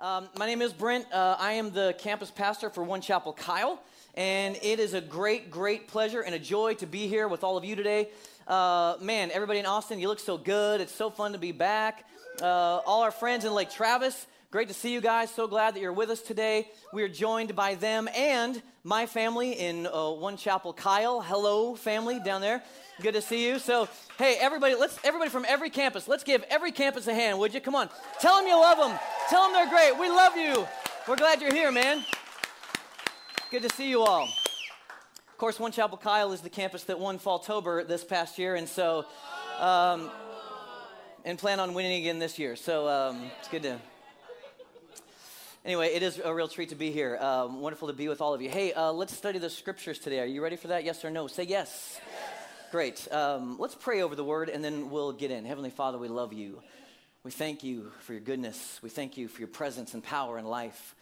Um, my name is Brent. Uh, I am the campus pastor for One Chapel Kyle, and it is a great, great pleasure and a joy to be here with all of you today. Uh, man, everybody in Austin, you look so good. It's so fun to be back. Uh, all our friends in Lake Travis, great to see you guys. So glad that you're with us today. We are joined by them and my family in uh, One Chapel Kyle. Hello, family down there. Good to see you. So, hey, everybody, let's everybody from every campus, let's give every campus a hand, would you? Come on. Tell them you love them. Tell them they're great. We love you. We're glad you're here, man. Good to see you all. Of course, One Chapel Kyle is the campus that won Falltober this past year, and so, um, and plan on winning again this year. So um, it's good to. Anyway, it is a real treat to be here. Um, wonderful to be with all of you. Hey, uh, let's study the scriptures today. Are you ready for that? Yes or no? Say yes. Great. Um, let's pray over the word and then we'll get in. Heavenly Father, we love you. We thank you for your goodness. We thank you for your presence and power and life.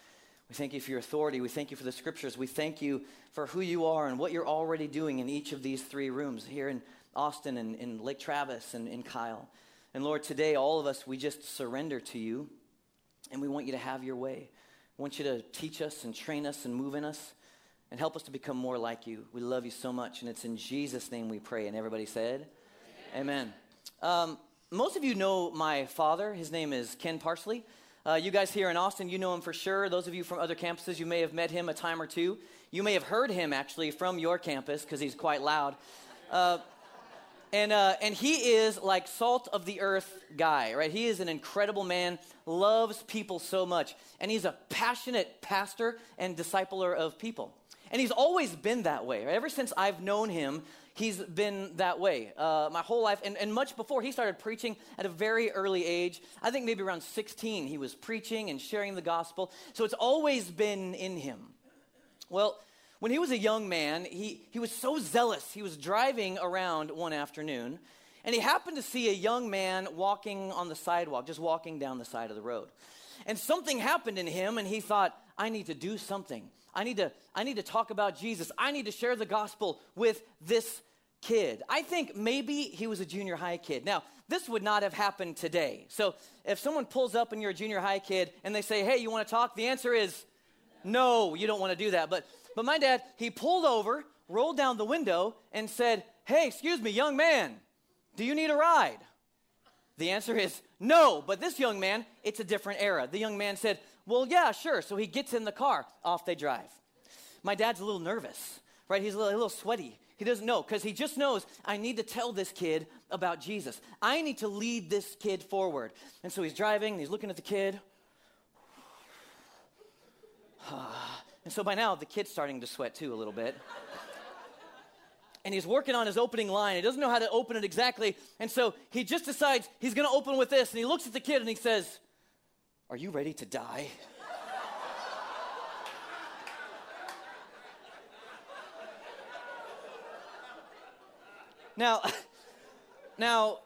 We thank you for your authority. We thank you for the scriptures. We thank you for who you are and what you're already doing in each of these three rooms here in Austin and in Lake Travis and in Kyle. And Lord, today, all of us, we just surrender to you and we want you to have your way. We want you to teach us and train us and move in us and help us to become more like you. We love you so much, and it's in Jesus' name we pray. And everybody said, Amen. Amen. Um, most of you know my father. His name is Ken Parsley. Uh, you guys here in Austin, you know him for sure. Those of you from other campuses, you may have met him a time or two. You may have heard him actually from your campus because he's quite loud. Uh, and, uh, and he is like salt of the earth guy, right? He is an incredible man, loves people so much, and he's a passionate pastor and discipler of people. And he's always been that way. Right? Ever since I've known him, he's been that way uh, my whole life. And, and much before he started preaching at a very early age, I think maybe around 16, he was preaching and sharing the gospel. So it's always been in him. Well, when he was a young man, he, he was so zealous. He was driving around one afternoon, and he happened to see a young man walking on the sidewalk, just walking down the side of the road. And something happened in him, and he thought, I need to do something. I need to, I need to talk about Jesus. I need to share the gospel with this kid. I think maybe he was a junior high kid. Now, this would not have happened today. So if someone pulls up and you're a junior high kid and they say, hey, you want to talk? The answer is no, you don't want to do that. But, but my dad, he pulled over, rolled down the window, and said, hey, excuse me, young man, do you need a ride? The answer is no, but this young man, it's a different era. The young man said, well, yeah, sure. So he gets in the car, off they drive. My dad's a little nervous, right? He's a little, a little sweaty. He doesn't know because he just knows I need to tell this kid about Jesus. I need to lead this kid forward. And so he's driving, he's looking at the kid. Ah. And so by now, the kid's starting to sweat too a little bit. and he's working on his opening line. He doesn't know how to open it exactly. And so he just decides he's going to open with this. And he looks at the kid and he says, are you ready to die? now, now,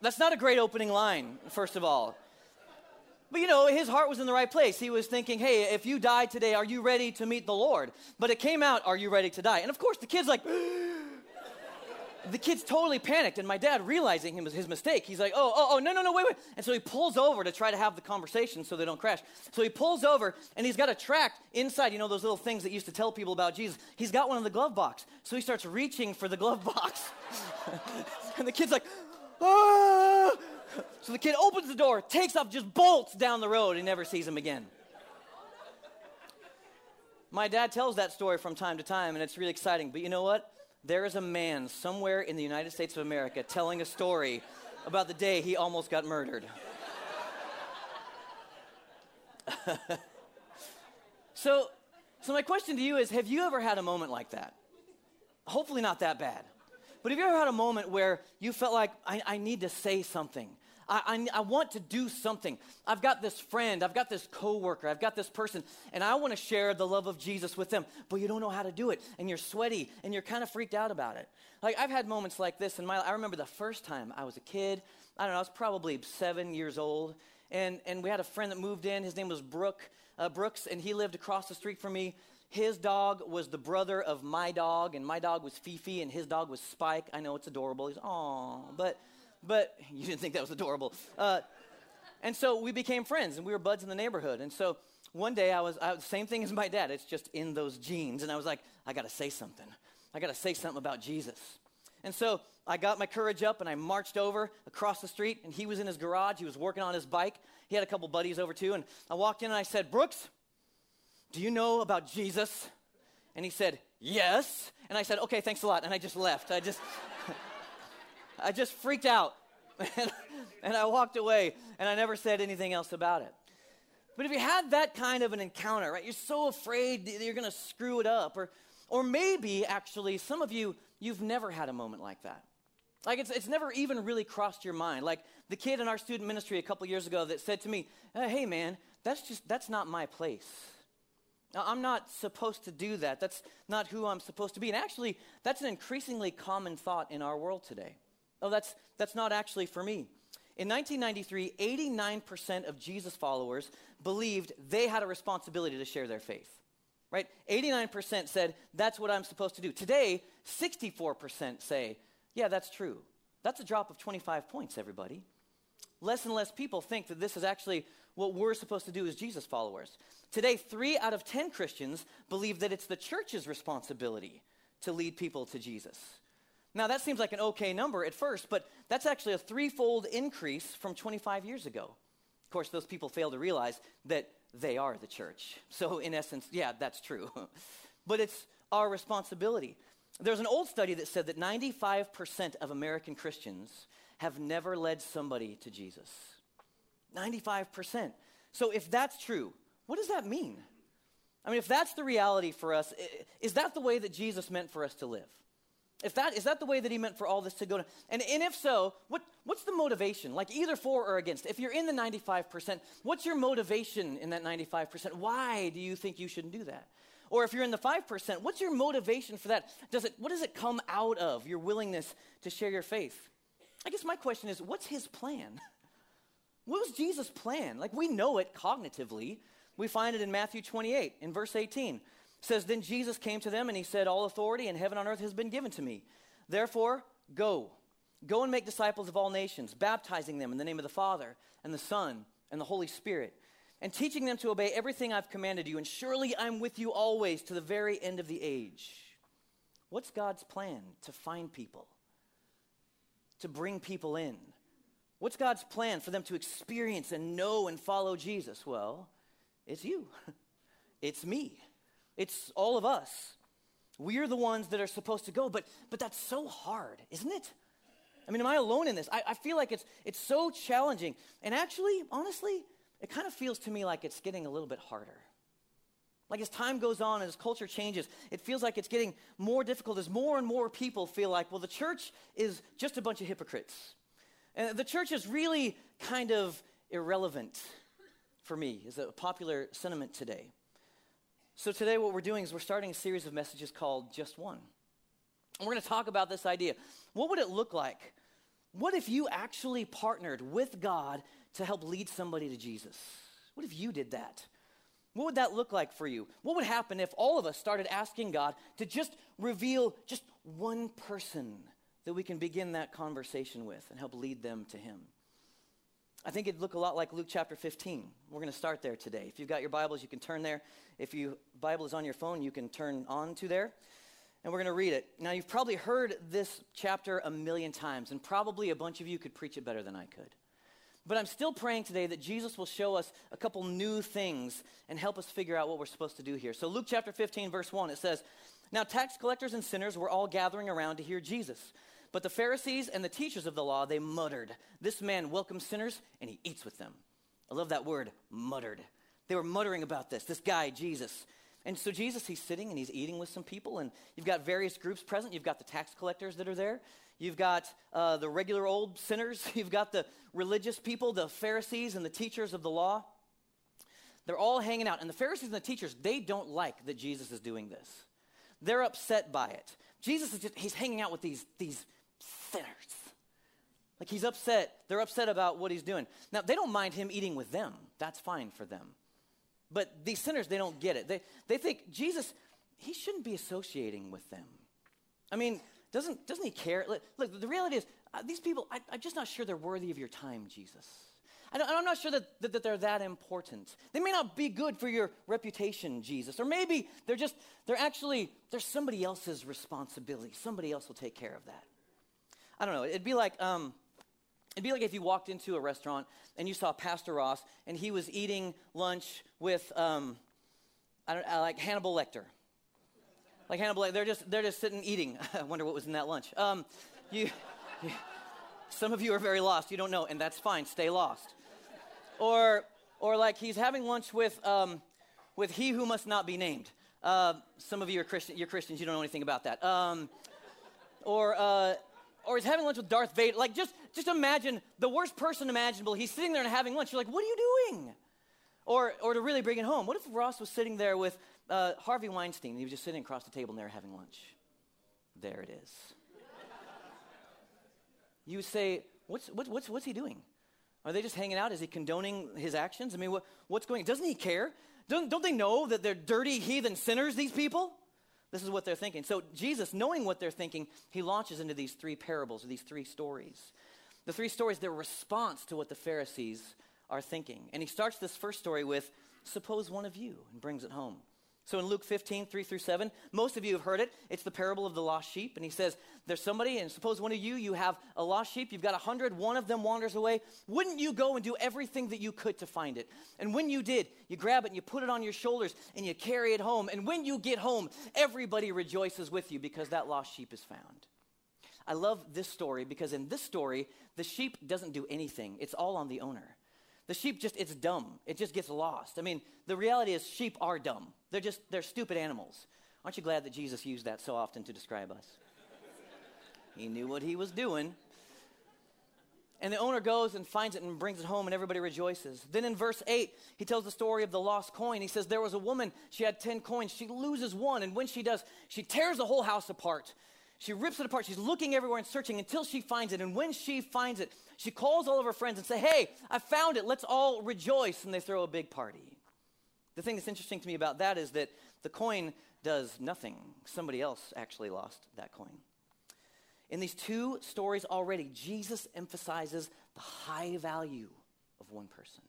that's not a great opening line, first of all. But you know, his heart was in the right place. He was thinking, hey, if you die today, are you ready to meet the Lord? But it came out, are you ready to die? And of course, the kid's like, the kid's totally panicked, and my dad, realizing him, his mistake, he's like, oh, oh, oh, no, no, no, wait, wait. And so he pulls over to try to have the conversation so they don't crash. So he pulls over, and he's got a tract inside, you know, those little things that used to tell people about Jesus. He's got one in the glove box. So he starts reaching for the glove box. and the kid's like, ah! So the kid opens the door, takes off, just bolts down the road, and never sees him again. My dad tells that story from time to time, and it's really exciting. But you know what? there is a man somewhere in the United States of America telling a story about the day he almost got murdered. so, so my question to you is have you ever had a moment like that? Hopefully not that bad. But have you ever had a moment where you felt like I, I need to say something? I, I, I, want to do something. I've got this friend, I've got this coworker, I've got this person, and I want to share the love of Jesus with them, but you don't know how to do it, and you're sweaty, and you're kind of freaked out about it. Like, I've had moments like this in my. I remember the first time I was a kid, I don't know, I was probably seven years old, and, and we had a friend that moved in. His name was Brooke, uh, Brooks, and he lived across the street from me. His dog was the brother of my dog, and my dog was Fifi, and his dog was Spike. I know it's adorable. He's, oh, but but you didn't think that was adorable. Uh, And so we became friends, and we were buds in the neighborhood. And so one day I was, I was same thing as my dad. It's just in those genes. And I was like, I got to say something. I got to say something about Jesus. And so I got my courage up and I marched over across the street, and he was in his garage. He was working on his bike. He had a couple buddies over too. And I walked in and I said, Brooks, do you know about Jesus? And he said, Yes. And I said, Okay, thanks a lot. And I just left. I just, I just freaked out. and, I walked away and I never said anything else about it. But if you had that kind of an encounter, right, you're so afraid that you're going to screw it up, or, or maybe actually some of you, you've never had a moment like that. Like it's, it's never even really crossed your mind. Like the kid in our student ministry a couple years ago that said to me, hey man, that's just, that's not my place. I'm not supposed to do that. That's not who I'm supposed to be. And actually, that's an increasingly common thought in our world today. Oh, that's, that's not actually for me. In 1993, 89% of Jesus followers believed they had a responsibility to share their faith. Right? 89% said, that's what I'm supposed to do. Today, 64% say, yeah, that's true. That's a drop of 25 points, everybody. Less and less people think that this is actually what we're supposed to do as Jesus followers. Today, three out of 10 Christians believe that it's the church's responsibility to lead people to Jesus. Now, that seems like an okay number at first, but that's actually a threefold increase from 25 years ago. Of course, those people fail to realize that they are the church. So, in essence, yeah, that's true. but it's our responsibility. There's an old study that said that 95% of American Christians have never led somebody to Jesus. 95%. So, if that's true, what does that mean? I mean, if that's the reality for us, is that the way that Jesus meant for us to live? If that is that the way that he meant for all this to go and, and if so, what, what's the motivation? Like either for or against. If you're in the 95%, what's your motivation in that 95%? Why do you think you shouldn't do that? Or if you're in the 5%, what's your motivation for that? Does it, what does it come out of, your willingness to share your faith? I guess my question is, what's his plan? What was Jesus' plan? Like we know it cognitively. We find it in Matthew 28, in verse 18 says, Then Jesus came to them and he said, All authority in heaven and earth has been given to me. Therefore, go. Go and make disciples of all nations, baptizing them in the name of the Father and the Son and the Holy Spirit, and teaching them to obey everything I've commanded you. And surely I'm with you always to the very end of the age. What's God's plan to find people? To bring people in? What's God's plan for them to experience and know and follow Jesus? Well, it's you, it's me. It's all of us. We're the ones that are supposed to go, but, but that's so hard, isn't it? I mean, am I alone in this? I, I feel like it's, it's so challenging. And actually, honestly, it kind of feels to me like it's getting a little bit harder. Like as time goes on and as culture changes, it feels like it's getting more difficult as more and more people feel like, well, the church is just a bunch of hypocrites. And the church is really kind of irrelevant for me, is a popular sentiment today. So, today, what we're doing is we're starting a series of messages called Just One. And we're going to talk about this idea. What would it look like? What if you actually partnered with God to help lead somebody to Jesus? What if you did that? What would that look like for you? What would happen if all of us started asking God to just reveal just one person that we can begin that conversation with and help lead them to Him? I think it'd look a lot like Luke chapter 15. We're going to start there today. If you've got your Bibles, you can turn there. If your Bible is on your phone, you can turn on to there. And we're going to read it. Now, you've probably heard this chapter a million times, and probably a bunch of you could preach it better than I could. But I'm still praying today that Jesus will show us a couple new things and help us figure out what we're supposed to do here. So, Luke chapter 15, verse 1, it says, Now tax collectors and sinners were all gathering around to hear Jesus. But the Pharisees and the teachers of the law, they muttered, This man welcomes sinners and he eats with them. I love that word, muttered. They were muttering about this, this guy, Jesus. And so Jesus, he's sitting and he's eating with some people, and you've got various groups present. You've got the tax collectors that are there. You've got uh, the regular old sinners. You've got the religious people, the Pharisees and the teachers of the law. They're all hanging out. And the Pharisees and the teachers, they don't like that Jesus is doing this. They're upset by it. Jesus is just, he's hanging out with these, these sinners. Like he's upset. They're upset about what he's doing. Now, they don't mind him eating with them. That's fine for them. But these sinners, they don't get it. They, they think Jesus, he shouldn't be associating with them. I mean, doesn't, doesn't he care? Look, the reality is, uh, these people, I, I'm just not sure they're worthy of your time, Jesus. I'm not sure that, that, that, they're that important. They may not be good for your reputation, Jesus. Or maybe they're just, they're actually, they're somebody else's responsibility. Somebody else will take care of that. I don't know. It'd be like, um, it'd be like if you walked into a restaurant and you saw Pastor Ross and he was eating lunch with, um, I don't, uh, like Hannibal Lecter. Like Hannibal they're just, they're just sitting eating. I wonder what was in that lunch. Um, you, you, some of you are very lost. You don't know, and that's fine. Stay lost. Or, or like he's having lunch with, um, with he who must not be named. Uh, some of you are Christian, you're Christians. You don't know anything about that. Um, or, uh, or he's having lunch with Darth Vader. Like, just, just imagine the worst person imaginable. He's sitting there and having lunch. You're like, what are you doing? Or, or to really bring it home, what if Ross was sitting there with uh, Harvey Weinstein? He was just sitting across the table and they were having lunch. There it is. you say, what's, what, what's, what's he doing? Are they just hanging out? Is he condoning his actions? I mean, what, what's going on? Doesn't he care? Don't, don't they know that they're dirty, heathen sinners, these people? This is what they're thinking. So, Jesus, knowing what they're thinking, he launches into these three parables, or these three stories. The three stories, their response to what the Pharisees are thinking. And he starts this first story with, Suppose one of you, and brings it home. So in Luke 15, 3 through 7, most of you have heard it. It's the parable of the lost sheep. And he says, There's somebody, and suppose one of you, you have a lost sheep, you've got a hundred, one of them wanders away. Wouldn't you go and do everything that you could to find it? And when you did, you grab it and you put it on your shoulders and you carry it home. And when you get home, everybody rejoices with you because that lost sheep is found. I love this story because in this story, the sheep doesn't do anything, it's all on the owner. The sheep just, it's dumb. It just gets lost. I mean, the reality is sheep are dumb. They're just, they're stupid animals. Aren't you glad that Jesus used that so often to describe us? he knew what he was doing. And the owner goes and finds it and brings it home, and everybody rejoices. Then in verse 8, he tells the story of the lost coin. He says, There was a woman, she had 10 coins. She loses one, and when she does, she tears the whole house apart. She rips it apart. She's looking everywhere and searching until she finds it. And when she finds it, she calls all of her friends and say, "Hey, I found it. Let's all rejoice." And they throw a big party. The thing that's interesting to me about that is that the coin does nothing. Somebody else actually lost that coin. In these two stories already, Jesus emphasizes the high value of one person.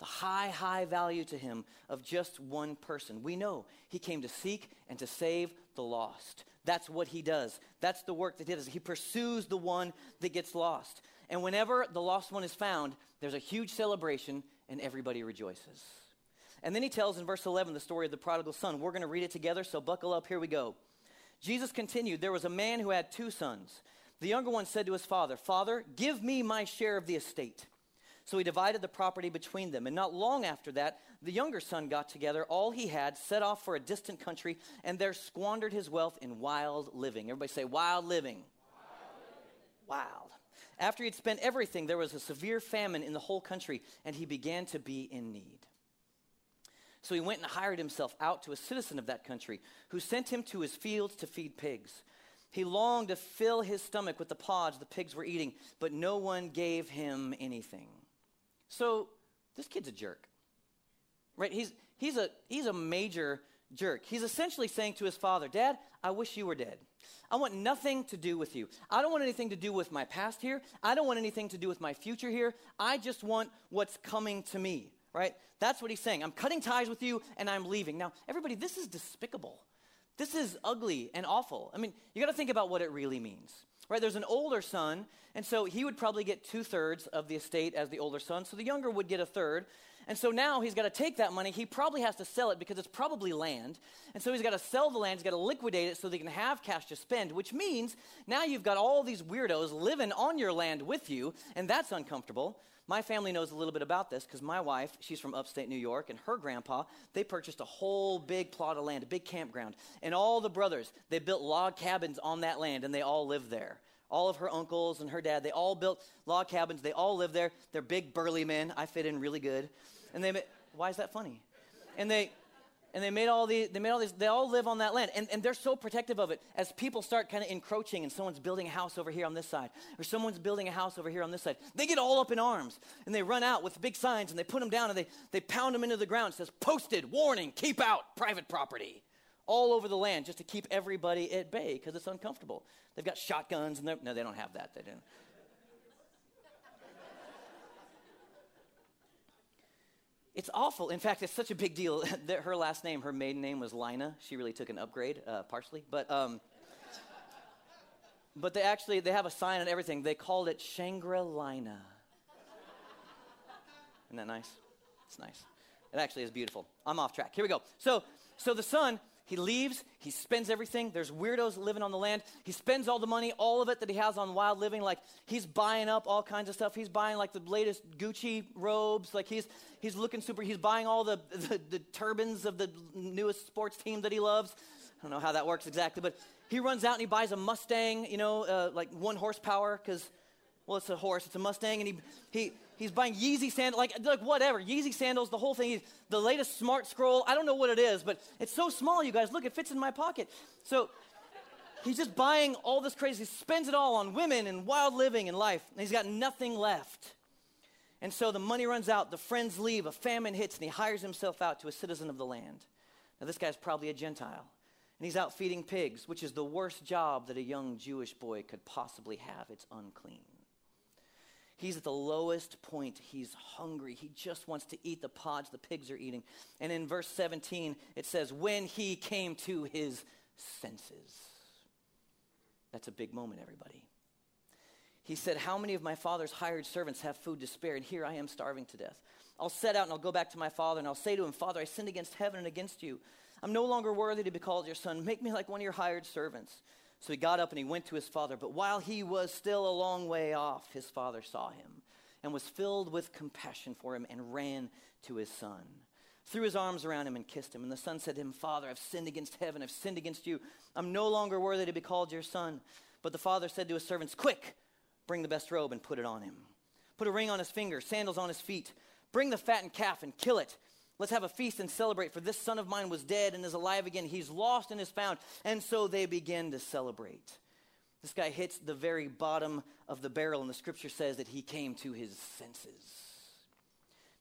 The high, high value to him of just one person. We know he came to seek and to save the lost. That's what he does. That's the work that he does. He pursues the one that gets lost. And whenever the lost one is found, there's a huge celebration and everybody rejoices. And then he tells in verse 11 the story of the prodigal son. We're going to read it together, so buckle up. Here we go. Jesus continued There was a man who had two sons. The younger one said to his father, Father, give me my share of the estate. So he divided the property between them. And not long after that, the younger son got together all he had, set off for a distant country, and there squandered his wealth in wild living. Everybody say, wild living. Wild. wild. After he'd spent everything, there was a severe famine in the whole country, and he began to be in need. So he went and hired himself out to a citizen of that country, who sent him to his fields to feed pigs. He longed to fill his stomach with the pods the pigs were eating, but no one gave him anything. So this kid's a jerk. Right? He's, he's, a, he's a major jerk. He's essentially saying to his father, Dad, I wish you were dead. I want nothing to do with you. I don't want anything to do with my past here. I don't want anything to do with my future here. I just want what's coming to me, right? That's what he's saying. I'm cutting ties with you and I'm leaving. Now, everybody, this is despicable. This is ugly and awful. I mean, you got to think about what it really means right? There's an older son, and so he would probably get two thirds of the estate as the older son, so the younger would get a third. And so now he's got to take that money. He probably has to sell it because it's probably land. And so he's got to sell the land. He's got to liquidate it so they can have cash to spend, which means now you've got all these weirdos living on your land with you, and that's uncomfortable. My family knows a little bit about this because my wife, she's from upstate New York, and her grandpa, they purchased a whole big plot of land, a big campground. And all the brothers, they built log cabins on that land, and they all lived there. All of her uncles and her dad, they all built log cabins. They all live there. They're big, burly men. I fit in really good. And they, why is that funny? And they, and they made all these, they made all these, they all live on that land. And, and they're so protective of it. As people start kind of encroaching and someone's building a house over here on this side, or someone's building a house over here on this side, they get all up in arms and they run out with big signs and they put them down and they, they pound them into the ground. It says, posted, warning, keep out, private property all over the land just to keep everybody at bay because it's uncomfortable. They've got shotguns and they're, no, they don't have that. They don't. It's awful. In fact, it's such a big deal that her last name, her maiden name was Lina. She really took an upgrade, uh, partially. But, um, but they actually, they have a sign and everything. They called it Shangri-Lina. Isn't that nice? It's nice. It actually is beautiful. I'm off track. Here we go. So, so the son, he leaves, he spends everything. There's weirdos living on the land. He spends all the money, all of it that he has on wild living. Like he's buying up all kinds of stuff. He's buying like the latest Gucci robes. Like he's he's looking super. He's buying all the, the, the turbans of the newest sports team that he loves. I don't know how that works exactly, but he runs out and he buys a Mustang, you know, uh, like one horsepower, because, well, it's a horse, it's a Mustang, and he, he, he's buying Yeezy sandals, like, like whatever, Yeezy sandals, the whole thing. He's, the latest smart scroll, I don't know what it is, but it's so small, you guys. Look, it fits in my pocket. So he's just buying all this crazy, he spends it all on women and wild living and life, and he's got nothing left. And so the money runs out, the friends leave, a famine hits, and he hires himself out to a citizen of the land. Now, this guy's probably a Gentile. And he's out feeding pigs, which is the worst job that a young Jewish boy could possibly have. It's unclean. He's at the lowest point. He's hungry. He just wants to eat the pods the pigs are eating. And in verse 17, it says, When he came to his senses. That's a big moment, everybody. He said, How many of my father's hired servants have food to spare? And here I am starving to death. I'll set out and I'll go back to my father and I'll say to him, Father, I sinned against heaven and against you. I'm no longer worthy to be called your son. Make me like one of your hired servants. So he got up and he went to his father. But while he was still a long way off, his father saw him and was filled with compassion for him and ran to his son. Threw his arms around him and kissed him. And the son said to him, Father, I've sinned against heaven. I've sinned against you. I'm no longer worthy to be called your son. But the father said to his servants, Quick, bring the best robe and put it on him. Put a ring on his finger, sandals on his feet. Bring the fattened calf and kill it Let's have a feast and celebrate, for this son of mine was dead and is alive again. He's lost and is found. And so they begin to celebrate. This guy hits the very bottom of the barrel, and the scripture says that he came to his senses.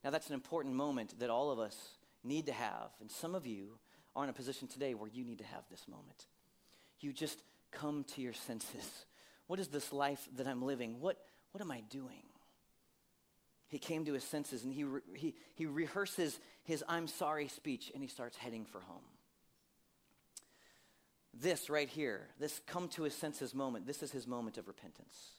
Now, that's an important moment that all of us need to have. And some of you are in a position today where you need to have this moment. You just come to your senses. What is this life that I'm living? What, what am I doing? He came to his senses and he, he, he rehearses his I'm sorry speech and he starts heading for home. This right here, this come to his senses moment, this is his moment of repentance.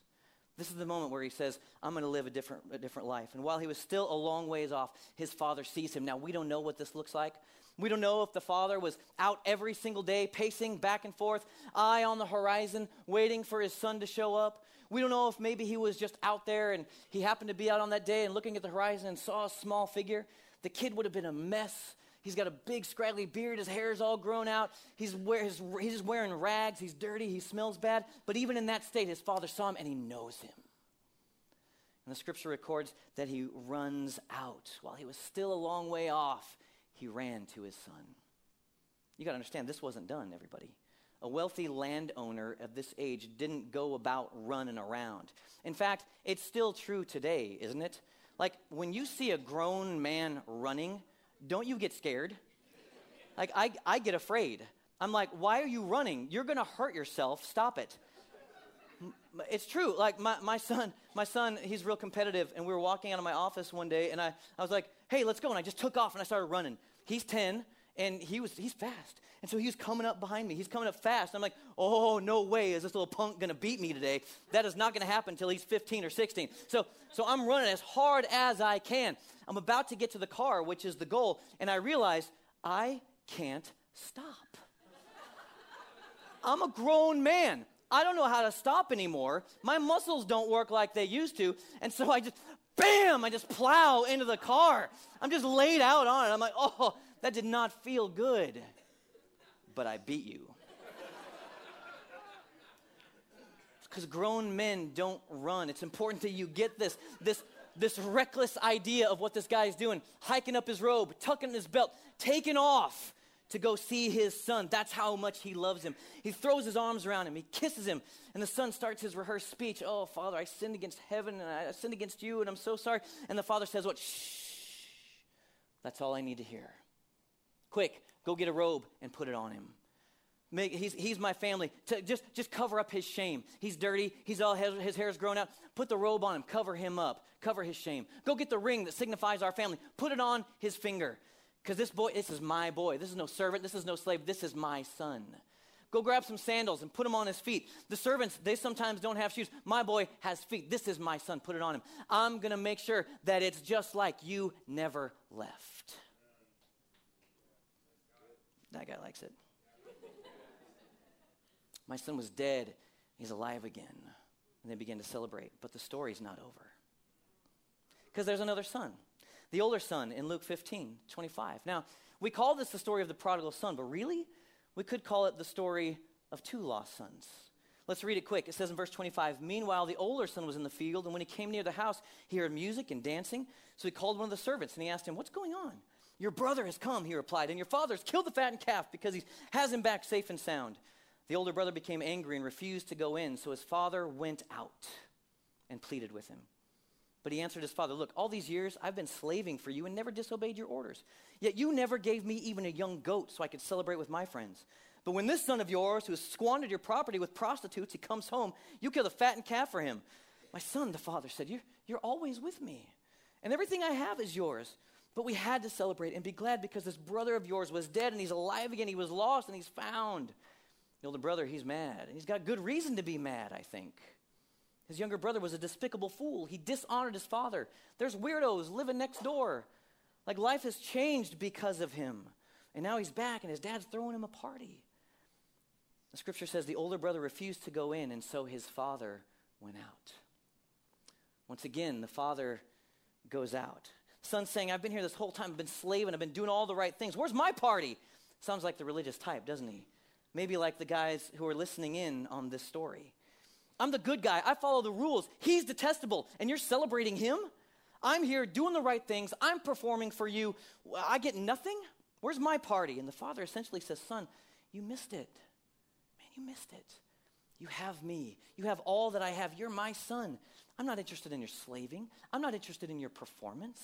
This is the moment where he says, I'm going to live a different, a different life. And while he was still a long ways off, his father sees him. Now, we don't know what this looks like. We don't know if the father was out every single day, pacing back and forth, eye on the horizon, waiting for his son to show up. We don't know if maybe he was just out there and he happened to be out on that day and looking at the horizon and saw a small figure. The kid would have been a mess. He's got a big scraggly beard. His hair is all grown out. He's, wear, his, he's wearing rags. He's dirty. He smells bad. But even in that state, his father saw him and he knows him. And the scripture records that he runs out. While he was still a long way off, he ran to his son. You got to understand, this wasn't done, everybody. A wealthy landowner of this age didn't go about running around. In fact, it's still true today, isn't it? Like when you see a grown man running, don't you get scared? Like I, I get afraid. I'm like, why are you running? You're gonna hurt yourself. Stop it. It's true. Like my, my son, my son, he's real competitive, and we were walking out of my office one day, and I, I was like, hey, let's go. And I just took off and I started running. He's 10, and he was he's fast. And so he was coming up behind me. He's coming up fast. I'm like, oh, no way is this little punk going to beat me today. That is not going to happen until he's 15 or 16. So, so I'm running as hard as I can. I'm about to get to the car, which is the goal. And I realize I can't stop. I'm a grown man. I don't know how to stop anymore. My muscles don't work like they used to. And so I just, bam, I just plow into the car. I'm just laid out on it. I'm like, oh, that did not feel good but I beat you. Because grown men don't run. It's important that you get this, this, this reckless idea of what this guy is doing hiking up his robe, tucking his belt, taking off to go see his son. That's how much he loves him. He throws his arms around him, he kisses him, and the son starts his rehearsed speech. Oh, Father, I sinned against heaven and I sinned against you, and I'm so sorry. And the father says, What? Shh. That's all I need to hear. Quick, go get a robe and put it on him. Make, he's, he's my family. To just, just cover up his shame. He's dirty. He's all his, his hair's grown out. Put the robe on him. Cover him up. Cover his shame. Go get the ring that signifies our family. Put it on his finger. Because this boy, this is my boy. This is no servant. This is no slave. This is my son. Go grab some sandals and put them on his feet. The servants, they sometimes don't have shoes. My boy has feet. This is my son. Put it on him. I'm going to make sure that it's just like you never left. That guy likes it. My son was dead. He's alive again. And they begin to celebrate. But the story's not over. Because there's another son, the older son in Luke 15, 25. Now, we call this the story of the prodigal son, but really, we could call it the story of two lost sons. Let's read it quick. It says in verse 25 Meanwhile, the older son was in the field, and when he came near the house, he heard music and dancing. So he called one of the servants, and he asked him, What's going on? Your brother has come, he replied, and your father has killed the fattened calf because he has him back safe and sound. The older brother became angry and refused to go in, so his father went out and pleaded with him. But he answered his father, Look, all these years I've been slaving for you and never disobeyed your orders. Yet you never gave me even a young goat so I could celebrate with my friends. But when this son of yours, who has squandered your property with prostitutes, he comes home, you kill the fattened calf for him. My son, the father said, You're, you're always with me, and everything I have is yours. But we had to celebrate and be glad because this brother of yours was dead and he's alive again. He was lost and he's found. The older brother, he's mad. And he's got good reason to be mad, I think. His younger brother was a despicable fool. He dishonored his father. There's weirdos living next door. Like life has changed because of him. And now he's back and his dad's throwing him a party. The scripture says the older brother refused to go in, and so his father went out. Once again, the father goes out. Son's saying, I've been here this whole time, I've been slaving, I've been doing all the right things. Where's my party? Sounds like the religious type, doesn't he? Maybe like the guys who are listening in on this story. I'm the good guy. I follow the rules. He's detestable, and you're celebrating him? I'm here doing the right things. I'm performing for you. I get nothing? Where's my party? And the father essentially says, Son, you missed it. Man, you missed it. You have me. You have all that I have. You're my son. I'm not interested in your slaving. I'm not interested in your performance.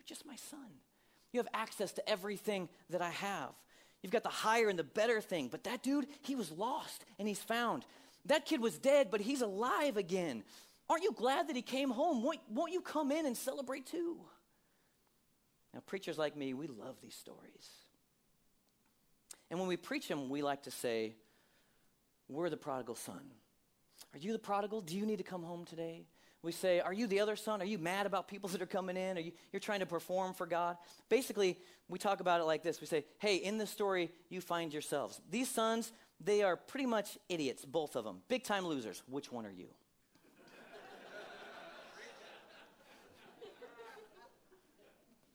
You're just my son. You have access to everything that I have. You've got the higher and the better thing. But that dude, he was lost and he's found. That kid was dead, but he's alive again. Aren't you glad that he came home? Won't, won't you come in and celebrate too? Now, preachers like me, we love these stories. And when we preach them, we like to say, We're the prodigal son. Are you the prodigal? Do you need to come home today? We say, Are you the other son? Are you mad about people that are coming in? Are you you're trying to perform for God? Basically, we talk about it like this. We say, Hey, in this story, you find yourselves. These sons, they are pretty much idiots, both of them. Big time losers. Which one are you?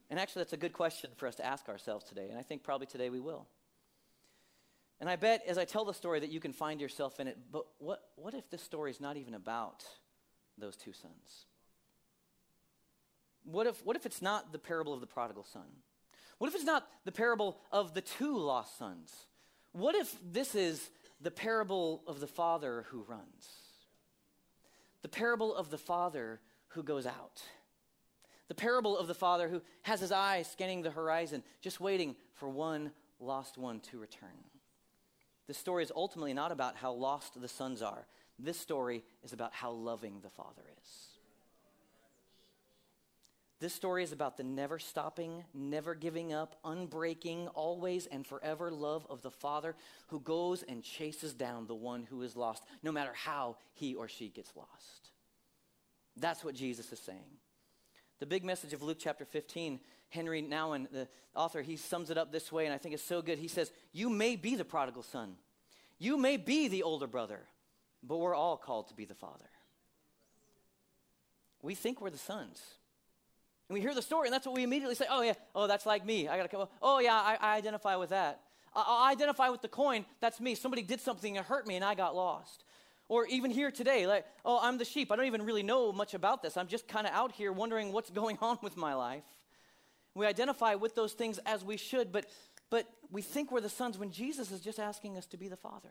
and actually, that's a good question for us to ask ourselves today. And I think probably today we will. And I bet as I tell the story that you can find yourself in it. But what, what if this story is not even about those two sons? What if, what if it's not the parable of the prodigal son? What if it's not the parable of the two lost sons? What if this is the parable of the father who runs? The parable of the father who goes out. The parable of the father who has his eyes scanning the horizon, just waiting for one lost one to return. The story is ultimately not about how lost the sons are. This story is about how loving the Father is. This story is about the never stopping, never giving up, unbreaking, always and forever love of the Father who goes and chases down the one who is lost, no matter how he or she gets lost. That's what Jesus is saying. The big message of Luke chapter 15, Henri Nouwen, the author, he sums it up this way, and I think it's so good. He says, You may be the prodigal son, you may be the older brother, but we're all called to be the father. We think we're the sons. And we hear the story, and that's what we immediately say, Oh, yeah, oh, that's like me. I got to come. Oh, yeah, I, I identify with that. I, I identify with the coin. That's me. Somebody did something and hurt me, and I got lost. Or even here today, like, oh, I'm the sheep. I don't even really know much about this. I'm just kind of out here wondering what's going on with my life. We identify with those things as we should, but, but we think we're the sons when Jesus is just asking us to be the father.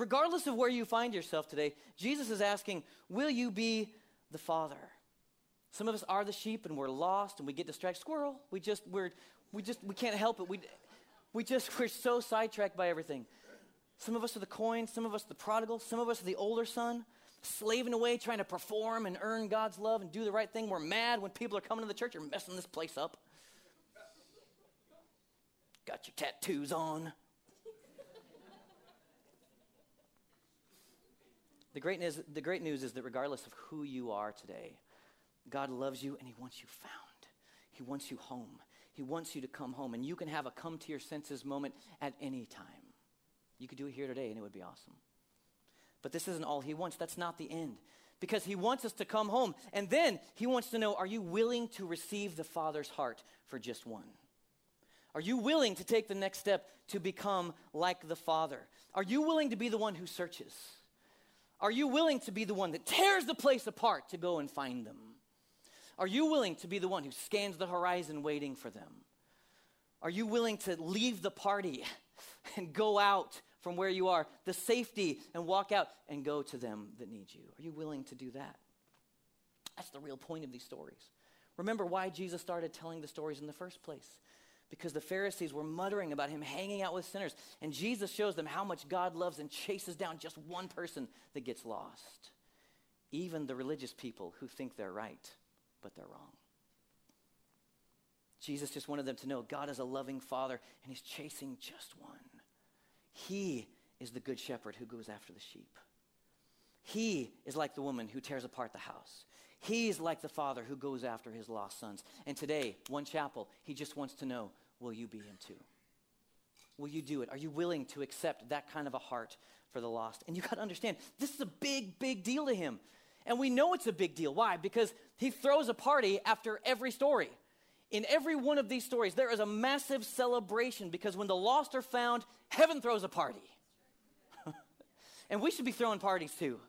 Regardless of where you find yourself today, Jesus is asking, Will you be the father? Some of us are the sheep and we're lost and we get distracted. Squirrel, we just, we're, we just, we can't help it. We, We just, we're so sidetracked by everything. Some of us are the coin, some of us the prodigal, some of us the older son, slaving away, trying to perform and earn God's love and do the right thing. We're mad when people are coming to the church, you're messing this place up. Got your tattoos on. The, great news, the great news is that regardless of who you are today, God loves you and He wants you found. He wants you home. He wants you to come home. And you can have a come to your senses moment at any time. You could do it here today and it would be awesome. But this isn't all He wants. That's not the end. Because He wants us to come home. And then He wants to know are you willing to receive the Father's heart for just one? Are you willing to take the next step to become like the Father? Are you willing to be the one who searches? Are you willing to be the one that tears the place apart to go and find them? Are you willing to be the one who scans the horizon waiting for them? Are you willing to leave the party and go out from where you are, the safety, and walk out and go to them that need you? Are you willing to do that? That's the real point of these stories. Remember why Jesus started telling the stories in the first place. Because the Pharisees were muttering about him hanging out with sinners. And Jesus shows them how much God loves and chases down just one person that gets lost. Even the religious people who think they're right but they're wrong. Jesus just wanted them to know God is a loving father and he's chasing just one. He is the good shepherd who goes after the sheep. He is like the woman who tears apart the house. He's like the father who goes after his lost sons. And today, one chapel, he just wants to know will you be him too? Will you do it? Are you willing to accept that kind of a heart for the lost? And you got to understand, this is a big, big deal to him. And we know it's a big deal. Why? Because he throws a party after every story. In every one of these stories, there is a massive celebration because when the lost are found, heaven throws a party. and we should be throwing parties too.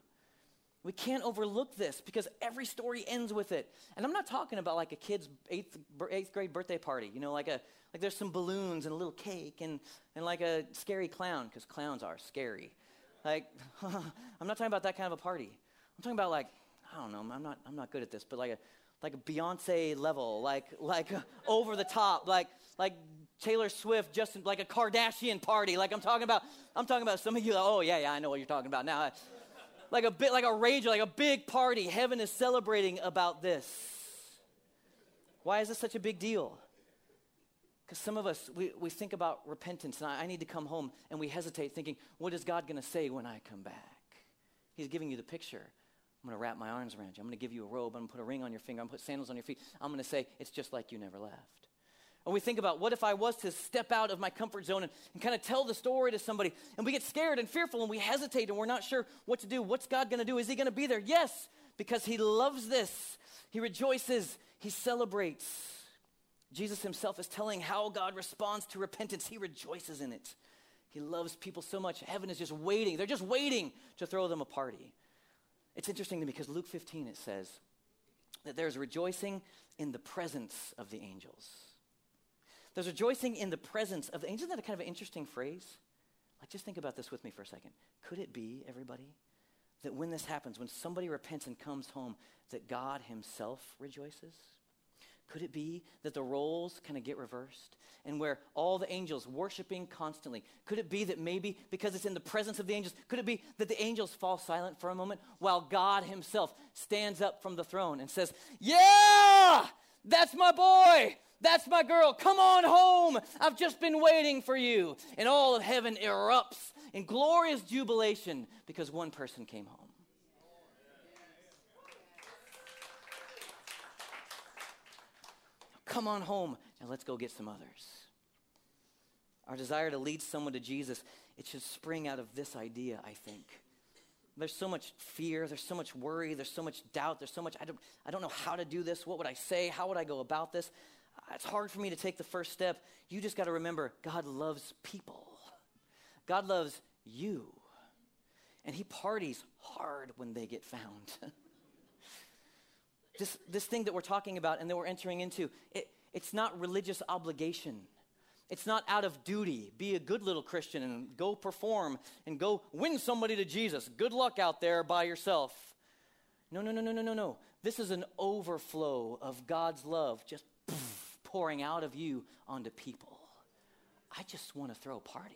We can't overlook this because every story ends with it. And I'm not talking about like a kid's eighth, eighth grade birthday party, you know, like, a, like there's some balloons and a little cake and, and like a scary clown, because clowns are scary. Like, I'm not talking about that kind of a party. I'm talking about like, I don't know, I'm not, I'm not good at this, but like a, like a Beyonce level, like, like over the top, like, like Taylor Swift, Justin, like a Kardashian party. Like I'm talking about, I'm talking about some of you, like, oh yeah, yeah, I know what you're talking about now. Like a bit, like a rage, like a big party. Heaven is celebrating about this. Why is this such a big deal? Because some of us, we, we think about repentance, and I, I need to come home, and we hesitate thinking, what is God going to say when I come back? He's giving you the picture. I'm going to wrap my arms around you. I'm going to give you a robe. I'm going to put a ring on your finger. I'm going to put sandals on your feet. I'm going to say, it's just like you never left. Or we think about what if I was to step out of my comfort zone and, and kind of tell the story to somebody, and we get scared and fearful and we hesitate and we're not sure what to do. What's God going to do? Is He going to be there? Yes, because He loves this. He rejoices, He celebrates. Jesus Himself is telling how God responds to repentance, He rejoices in it. He loves people so much. Heaven is just waiting. They're just waiting to throw them a party. It's interesting to me because Luke 15 it says that there's rejoicing in the presence of the angels. There's rejoicing in the presence of the angels. Isn't that a kind of an interesting phrase? Like, just think about this with me for a second. Could it be, everybody, that when this happens, when somebody repents and comes home, that God Himself rejoices? Could it be that the roles kind of get reversed and where all the angels worshiping constantly? Could it be that maybe because it's in the presence of the angels, could it be that the angels fall silent for a moment while God Himself stands up from the throne and says, Yeah, that's my boy. That's my girl. Come on home. I've just been waiting for you. And all of heaven erupts in glorious jubilation because one person came home. Come on home and let's go get some others. Our desire to lead someone to Jesus, it should spring out of this idea, I think. There's so much fear, there's so much worry, there's so much doubt, there's so much, I don't, I don't know how to do this. What would I say? How would I go about this? It's hard for me to take the first step. You just got to remember God loves people, God loves you. And He parties hard when they get found. this, this thing that we're talking about and that we're entering into, it, it's not religious obligation. It's not out of duty. Be a good little Christian and go perform and go win somebody to Jesus. Good luck out there by yourself. No, no, no, no, no, no, no. This is an overflow of God's love just pouring out of you onto people. I just want to throw parties.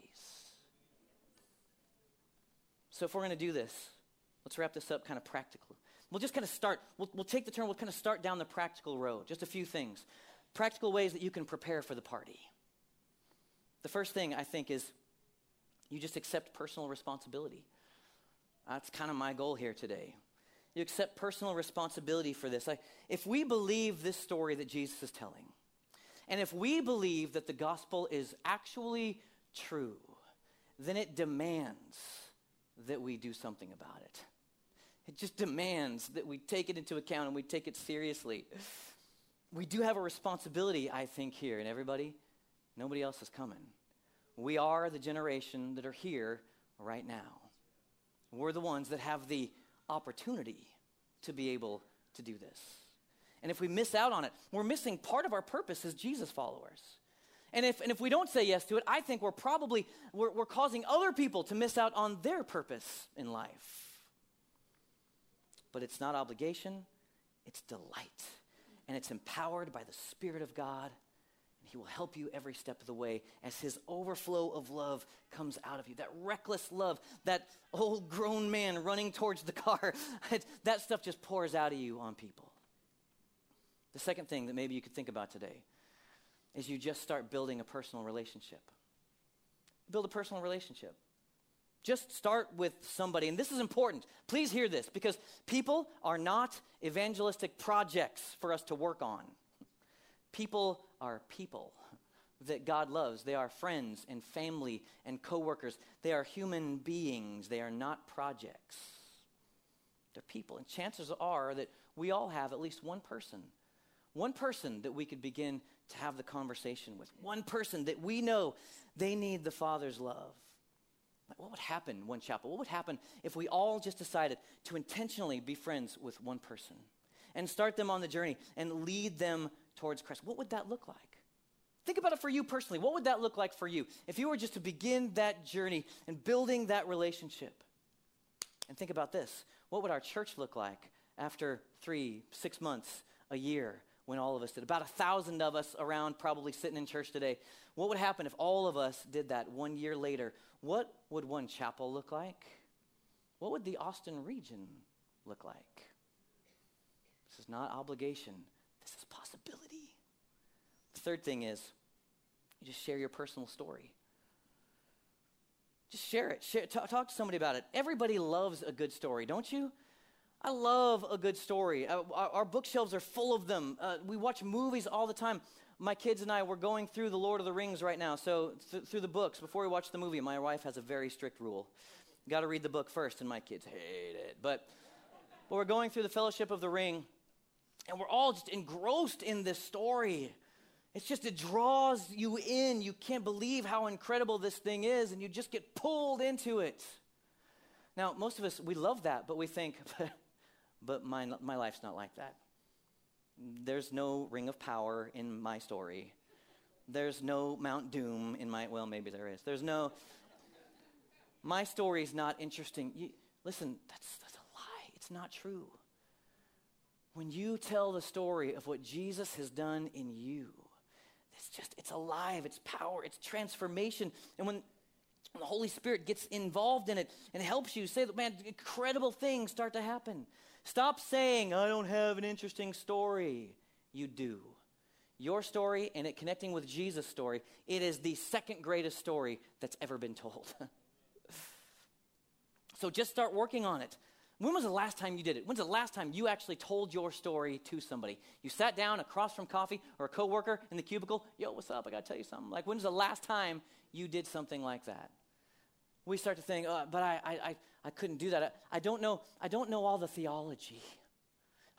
So, if we're going to do this, let's wrap this up kind of practically. We'll just kind of start, we'll, we'll take the turn, we'll kind of start down the practical road. Just a few things. Practical ways that you can prepare for the party. The first thing I think is you just accept personal responsibility. That's kind of my goal here today. You accept personal responsibility for this. Like, if we believe this story that Jesus is telling, and if we believe that the gospel is actually true, then it demands that we do something about it. It just demands that we take it into account and we take it seriously. We do have a responsibility, I think, here, and everybody, nobody else is coming. We are the generation that are here right now. We're the ones that have the opportunity to be able to do this. And if we miss out on it, we're missing part of our purpose as Jesus followers. And if, and if we don't say yes to it, I think we're probably, we're, we're causing other people to miss out on their purpose in life. But it's not obligation, it's delight. And it's empowered by the Spirit of God And he will help you every step of the way as His overflow of love comes out of you. That reckless love, that old grown man running towards the car, that stuff just pours out of you on people. The second thing that maybe you could think about today is you just start building a personal relationship. Build a personal relationship. Just start with somebody. And this is important. Please hear this because people are not evangelistic projects for us to work on. People are people that God loves. They are friends and family and coworkers. They are human beings. They are not projects. They're people. And chances are that we all have at least one person, one person that we could begin to have the conversation with, one person that we know they need the Father's love. Like what would happen, one chapel? What would happen if we all just decided to intentionally be friends with one person and start them on the journey and lead them towards Christ. What would that look like? Think about it for you personally. What would that look like for you if you were just to begin that journey and building that relationship? And think about this what would our church look like after three, six months, a year, when all of us did? About a thousand of us around, probably sitting in church today. What would happen if all of us did that one year later? What would one chapel look like? What would the Austin region look like? This is not obligation, this is possibility. The third thing is you just share your personal story. Just share it. Share, talk, talk to somebody about it. Everybody loves a good story, don't you? I love a good story. Uh, our, bookshelves are full of them. Uh, we watch movies all the time. My kids and I, we're going through The Lord of the Rings right now. So, th- through the books, before we watch the movie, my wife has a very strict rule. Got to read the book first, and my kids hate it. But, but we're going through the Fellowship of the Ring, and we're all just engrossed in this story. It's just, it draws you in. You can't believe how incredible this thing is, and you just get pulled into it. Now, most of us, we love that, but we think, but my, my life's not like that. There's no ring of power in my story. There's no Mount Doom in my, well, maybe there is. There's no, my story's not interesting. You, listen, that's, that's a lie. It's not true when you tell the story of what Jesus has done in you, it's just, it's alive, it's power, it's transformation. And when, the Holy Spirit gets involved in it and helps you, say that, man, incredible things start to happen. Stop saying, I don't have an interesting story. You do. Your story and it connecting with Jesus' story, it is the second greatest story that's ever been told. so just start working on it. When was the last time you did it? When's the last time you actually told your story to somebody? You sat down across from coffee or a coworker in the cubicle, yo, what's up? I got to tell you something. Like, when's the last time you did something like that? We start to think, oh, but I, I, I couldn't do that. I, I, don't know, I don't know all the theology.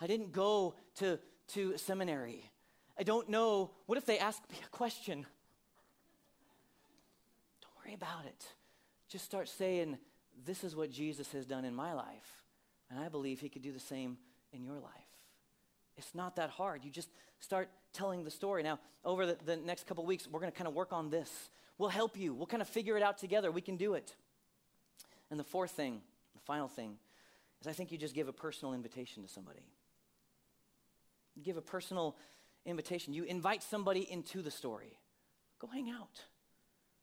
I didn't go to, to seminary. I don't know. What if they ask me a question? Don't worry about it. Just start saying, this is what Jesus has done in my life. And I believe he could do the same in your life. It's not that hard. You just start telling the story. Now, over the, the next couple weeks, we're going to kind of work on this. We'll help you. We'll kind of figure it out together. We can do it. And the fourth thing, the final thing, is I think you just give a personal invitation to somebody. You give a personal invitation. You invite somebody into the story. Go hang out.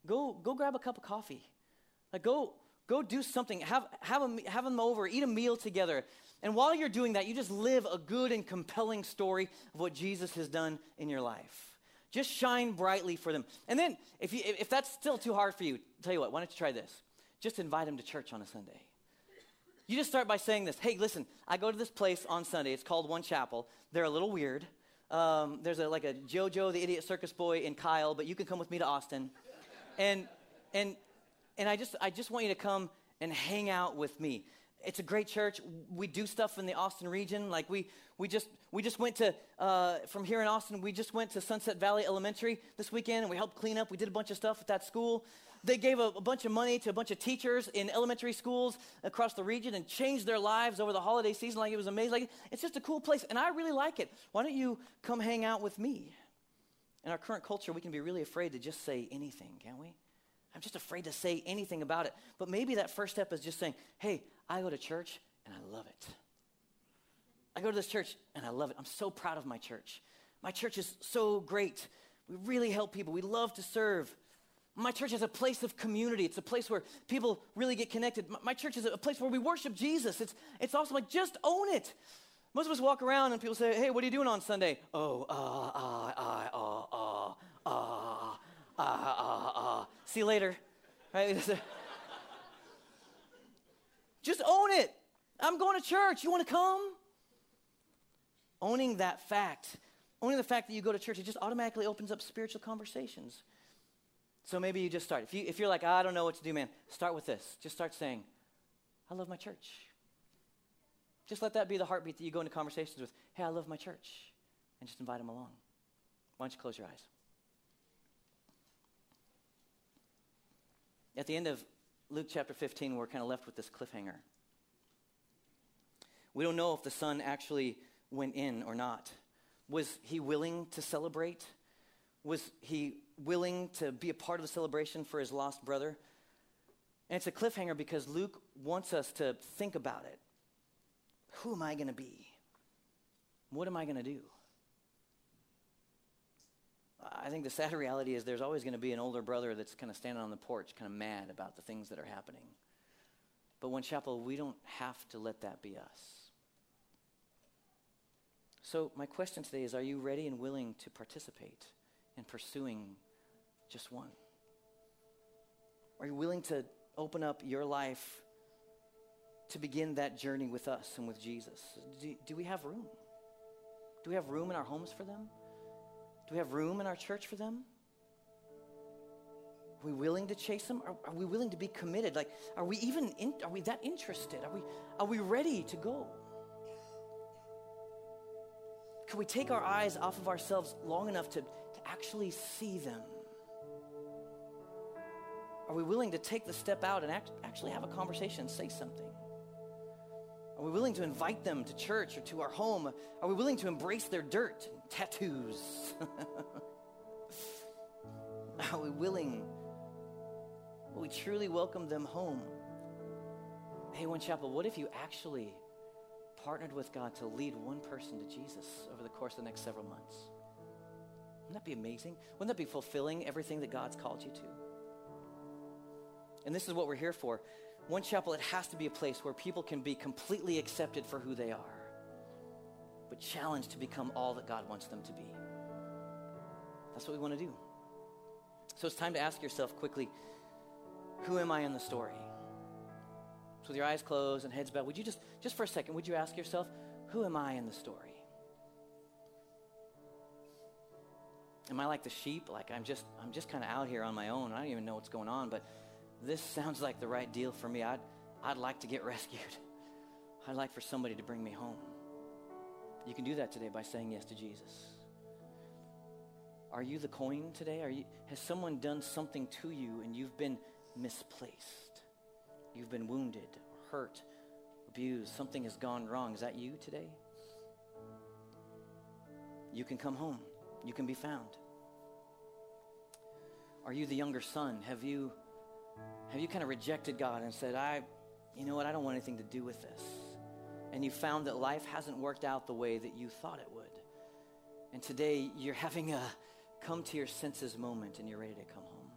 go, go grab a cup of coffee. Like, go, go do something. Have, have, them, have them over, eat a meal together. And while you're doing that, you just live a good and compelling story of what Jesus has done in your life. Just shine brightly for them. And then, if, you, if that's still too hard for you, tell you what, why don't you try this? Just invite them to church on a Sunday. You just start by saying this Hey, listen, I go to this place on Sunday. It's called One Chapel. They're a little weird. Um, there's a, like a JoJo, the idiot circus boy, in Kyle, but you can come with me to Austin. And, and, and I, just, I just want you to come and hang out with me it's a great church. We do stuff in the Austin region. Like we, we just, we just went to, uh, from here in Austin, we just went to Sunset Valley Elementary this weekend and we helped clean up. We did a bunch of stuff at that school. They gave a, a bunch of money to a bunch of teachers in elementary schools across the region and changed their lives over the holiday season. Like it was amazing. Like it's just a cool place and I really like it. Why don't you come hang out with me? In our current culture, we can be really afraid to just say anything, can't we? I'm just afraid to say anything about it. But maybe that first step is just saying, hey, I go to church and I love it. I go to this church and I love it. I'm so proud of my church. My church is so great. We really help people. We love to serve. My church is a place of community. It's a place where people really get connected. My, church is a place where we worship Jesus. It's, it's also like, just own it. Most of us walk around and people say, hey, what are you doing on Sunday? Oh, uh, uh, uh, uh, uh, uh, uh, uh, uh. See you later. Right? Just own it. I'm going to church. You want to come? Owning that fact, owning the fact that you go to church, it just automatically opens up spiritual conversations. So maybe you just start. If, you, if you're like, I don't know what to do, man, start with this. Just start saying, I love my church. Just let that be the heartbeat that you go into conversations with. Hey, I love my church. And just invite them along. Why don't you close your eyes? At the end of Luke chapter 15, we're kind of left with this cliffhanger. We don't know if the son actually went in or not. Was he willing to celebrate? Was he willing to be a part of the celebration for his lost brother? And it's a cliffhanger because Luke wants us to think about it. Who am I going to be? What am I going to do? I think the sad reality is there's always going to be an older brother that's kind of standing on the porch, kind of mad about the things that are happening. But One Chapel, we don't have to let that be us. So, my question today is Are you ready and willing to participate in pursuing just one? Are you willing to open up your life to begin that journey with us and with Jesus? Do, do we have room? Do we have room in our homes for them? Do we have room in our church for them? Are we willing to chase them? Are, are we willing to be committed? Like, are we even in, are we that interested? Are we are we ready to go? Can we take our eyes off of ourselves long enough to, to actually see them? Are we willing to take the step out and act, actually have a conversation, say something? Are we willing to invite them to church or to our home? Are we willing to embrace their dirt, and tattoos? Are we willing? Will we truly welcome them home? Hey, One Chapel, what if you actually partnered with God to lead one person to Jesus over the course of the next several months? Wouldn't that be amazing? Wouldn't that be fulfilling everything that God's called you to? And this is what we're here for. One Chapel, it has to be a place where people can be completely accepted for who they are, but challenged to become all that God wants them to be. That's what we want to do. So it's time to ask yourself quickly who am I in the story? So with your eyes closed and heads bowed, would you just, just for a second, would you ask yourself, who am I in the story? Am I like the sheep? Like I'm just, I'm just kind of out here on my own. I don't even know what's going on, but this sounds like the right deal for me. I'd, I'd like to get rescued. I'd like for somebody to bring me home. You can do that today by saying yes to Jesus. Are you the coin today? Are you, has someone done something to you and you've been misplaced? You've been wounded, hurt, abused. Something has gone wrong. Is that you today? You can come home. You can be found. Are you the younger son? Have you have you kind of rejected God and said, I, you know what, I don't want anything to do with this? And you found that life hasn't worked out the way that you thought it would. And today you're having a come to your senses moment and you're ready to come home.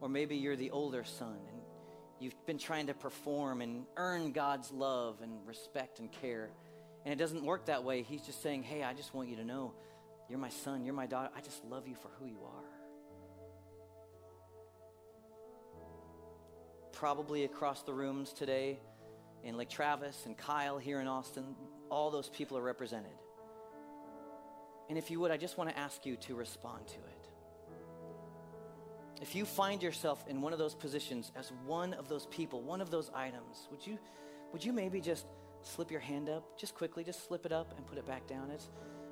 Or maybe you're the older son and you've been trying to perform and earn God's love and respect and care. And it doesn't work that way. He's just saying, Hey, I just want you to know you're my son, you're my daughter. I just love you for who you are. Probably across the rooms today, in Lake Travis and Kyle here in Austin, all those people are represented. And if you would, I just want to ask you to respond to it. If you find yourself in one of those positions as one of those people, one of those items, would you, would you maybe just slip your hand up, just quickly, just slip it up and put it back down? It's,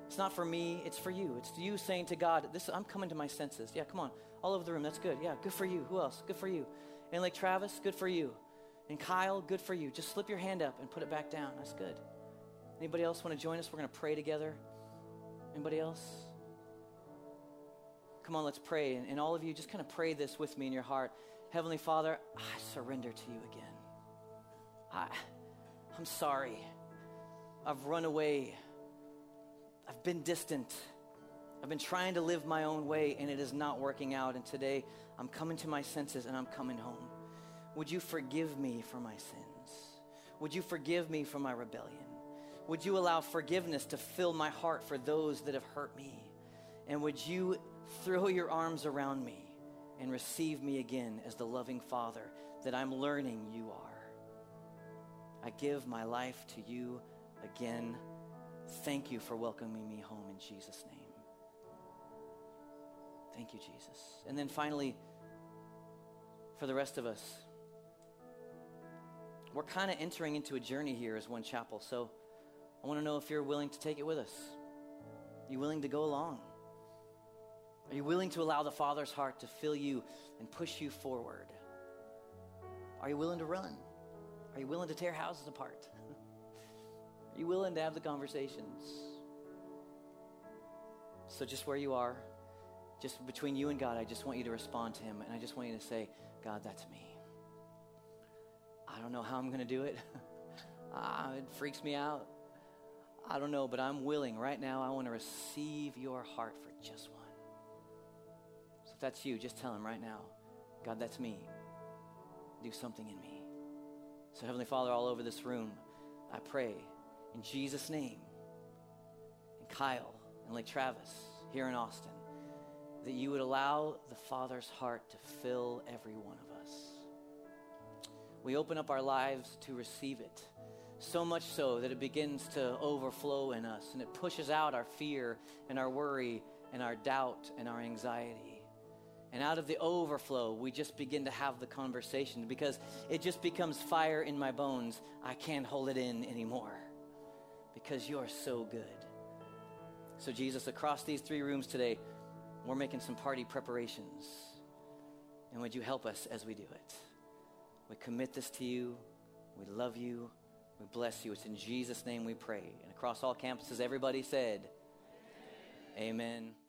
it's not for me, it's for you. It's you saying to God, this, I'm coming to my senses. Yeah, come on. All over the room, that's good. Yeah, good for you. Who else? Good for you. And Lake Travis, good for you. And Kyle, good for you. Just slip your hand up and put it back down. That's good. Anybody else want to join us? We're going to pray together. Anybody else? Come on, let's pray. And, and all of you, just kind of pray this with me in your heart. Heavenly Father, I surrender to you again. I, I'm sorry. I've run away. I've been distant. I've been trying to live my own way, and it is not working out. And today, I'm coming to my senses and I'm coming home. Would you forgive me for my sins? Would you forgive me for my rebellion? Would you allow forgiveness to fill my heart for those that have hurt me? And would you throw your arms around me and receive me again as the loving Father that I'm learning you are? I give my life to you again. Thank you for welcoming me home in Jesus' name. Thank you, Jesus. And then finally, for the rest of us, we're kind of entering into a journey here as one chapel. So I want to know if you're willing to take it with us. Are you willing to go along? Are you willing to allow the Father's heart to fill you and push you forward? Are you willing to run? Are you willing to tear houses apart? Are you willing to have the conversations? So, just where you are, just between you and God, I just want you to respond to Him. And I just want you to say, God, that's me. I don't know how I'm going to do it. ah, it freaks me out. I don't know, but I'm willing right now. I want to receive your heart for just one. So if that's you, just tell him right now, God, that's me. Do something in me. So, Heavenly Father, all over this room, I pray in Jesus' name, and Kyle and Lake Travis here in Austin, that you would allow the Father's heart to fill every one of us. We open up our lives to receive it so much so that it begins to overflow in us and it pushes out our fear and our worry and our doubt and our anxiety. And out of the overflow, we just begin to have the conversation because it just becomes fire in my bones. I can't hold it in anymore because you're so good. So, Jesus, across these three rooms today, we're making some party preparations. And would you help us as we do it? We commit this to you. We love you. We bless you. It's in Jesus' name we pray. And across all campuses, everybody said, Amen. Amen.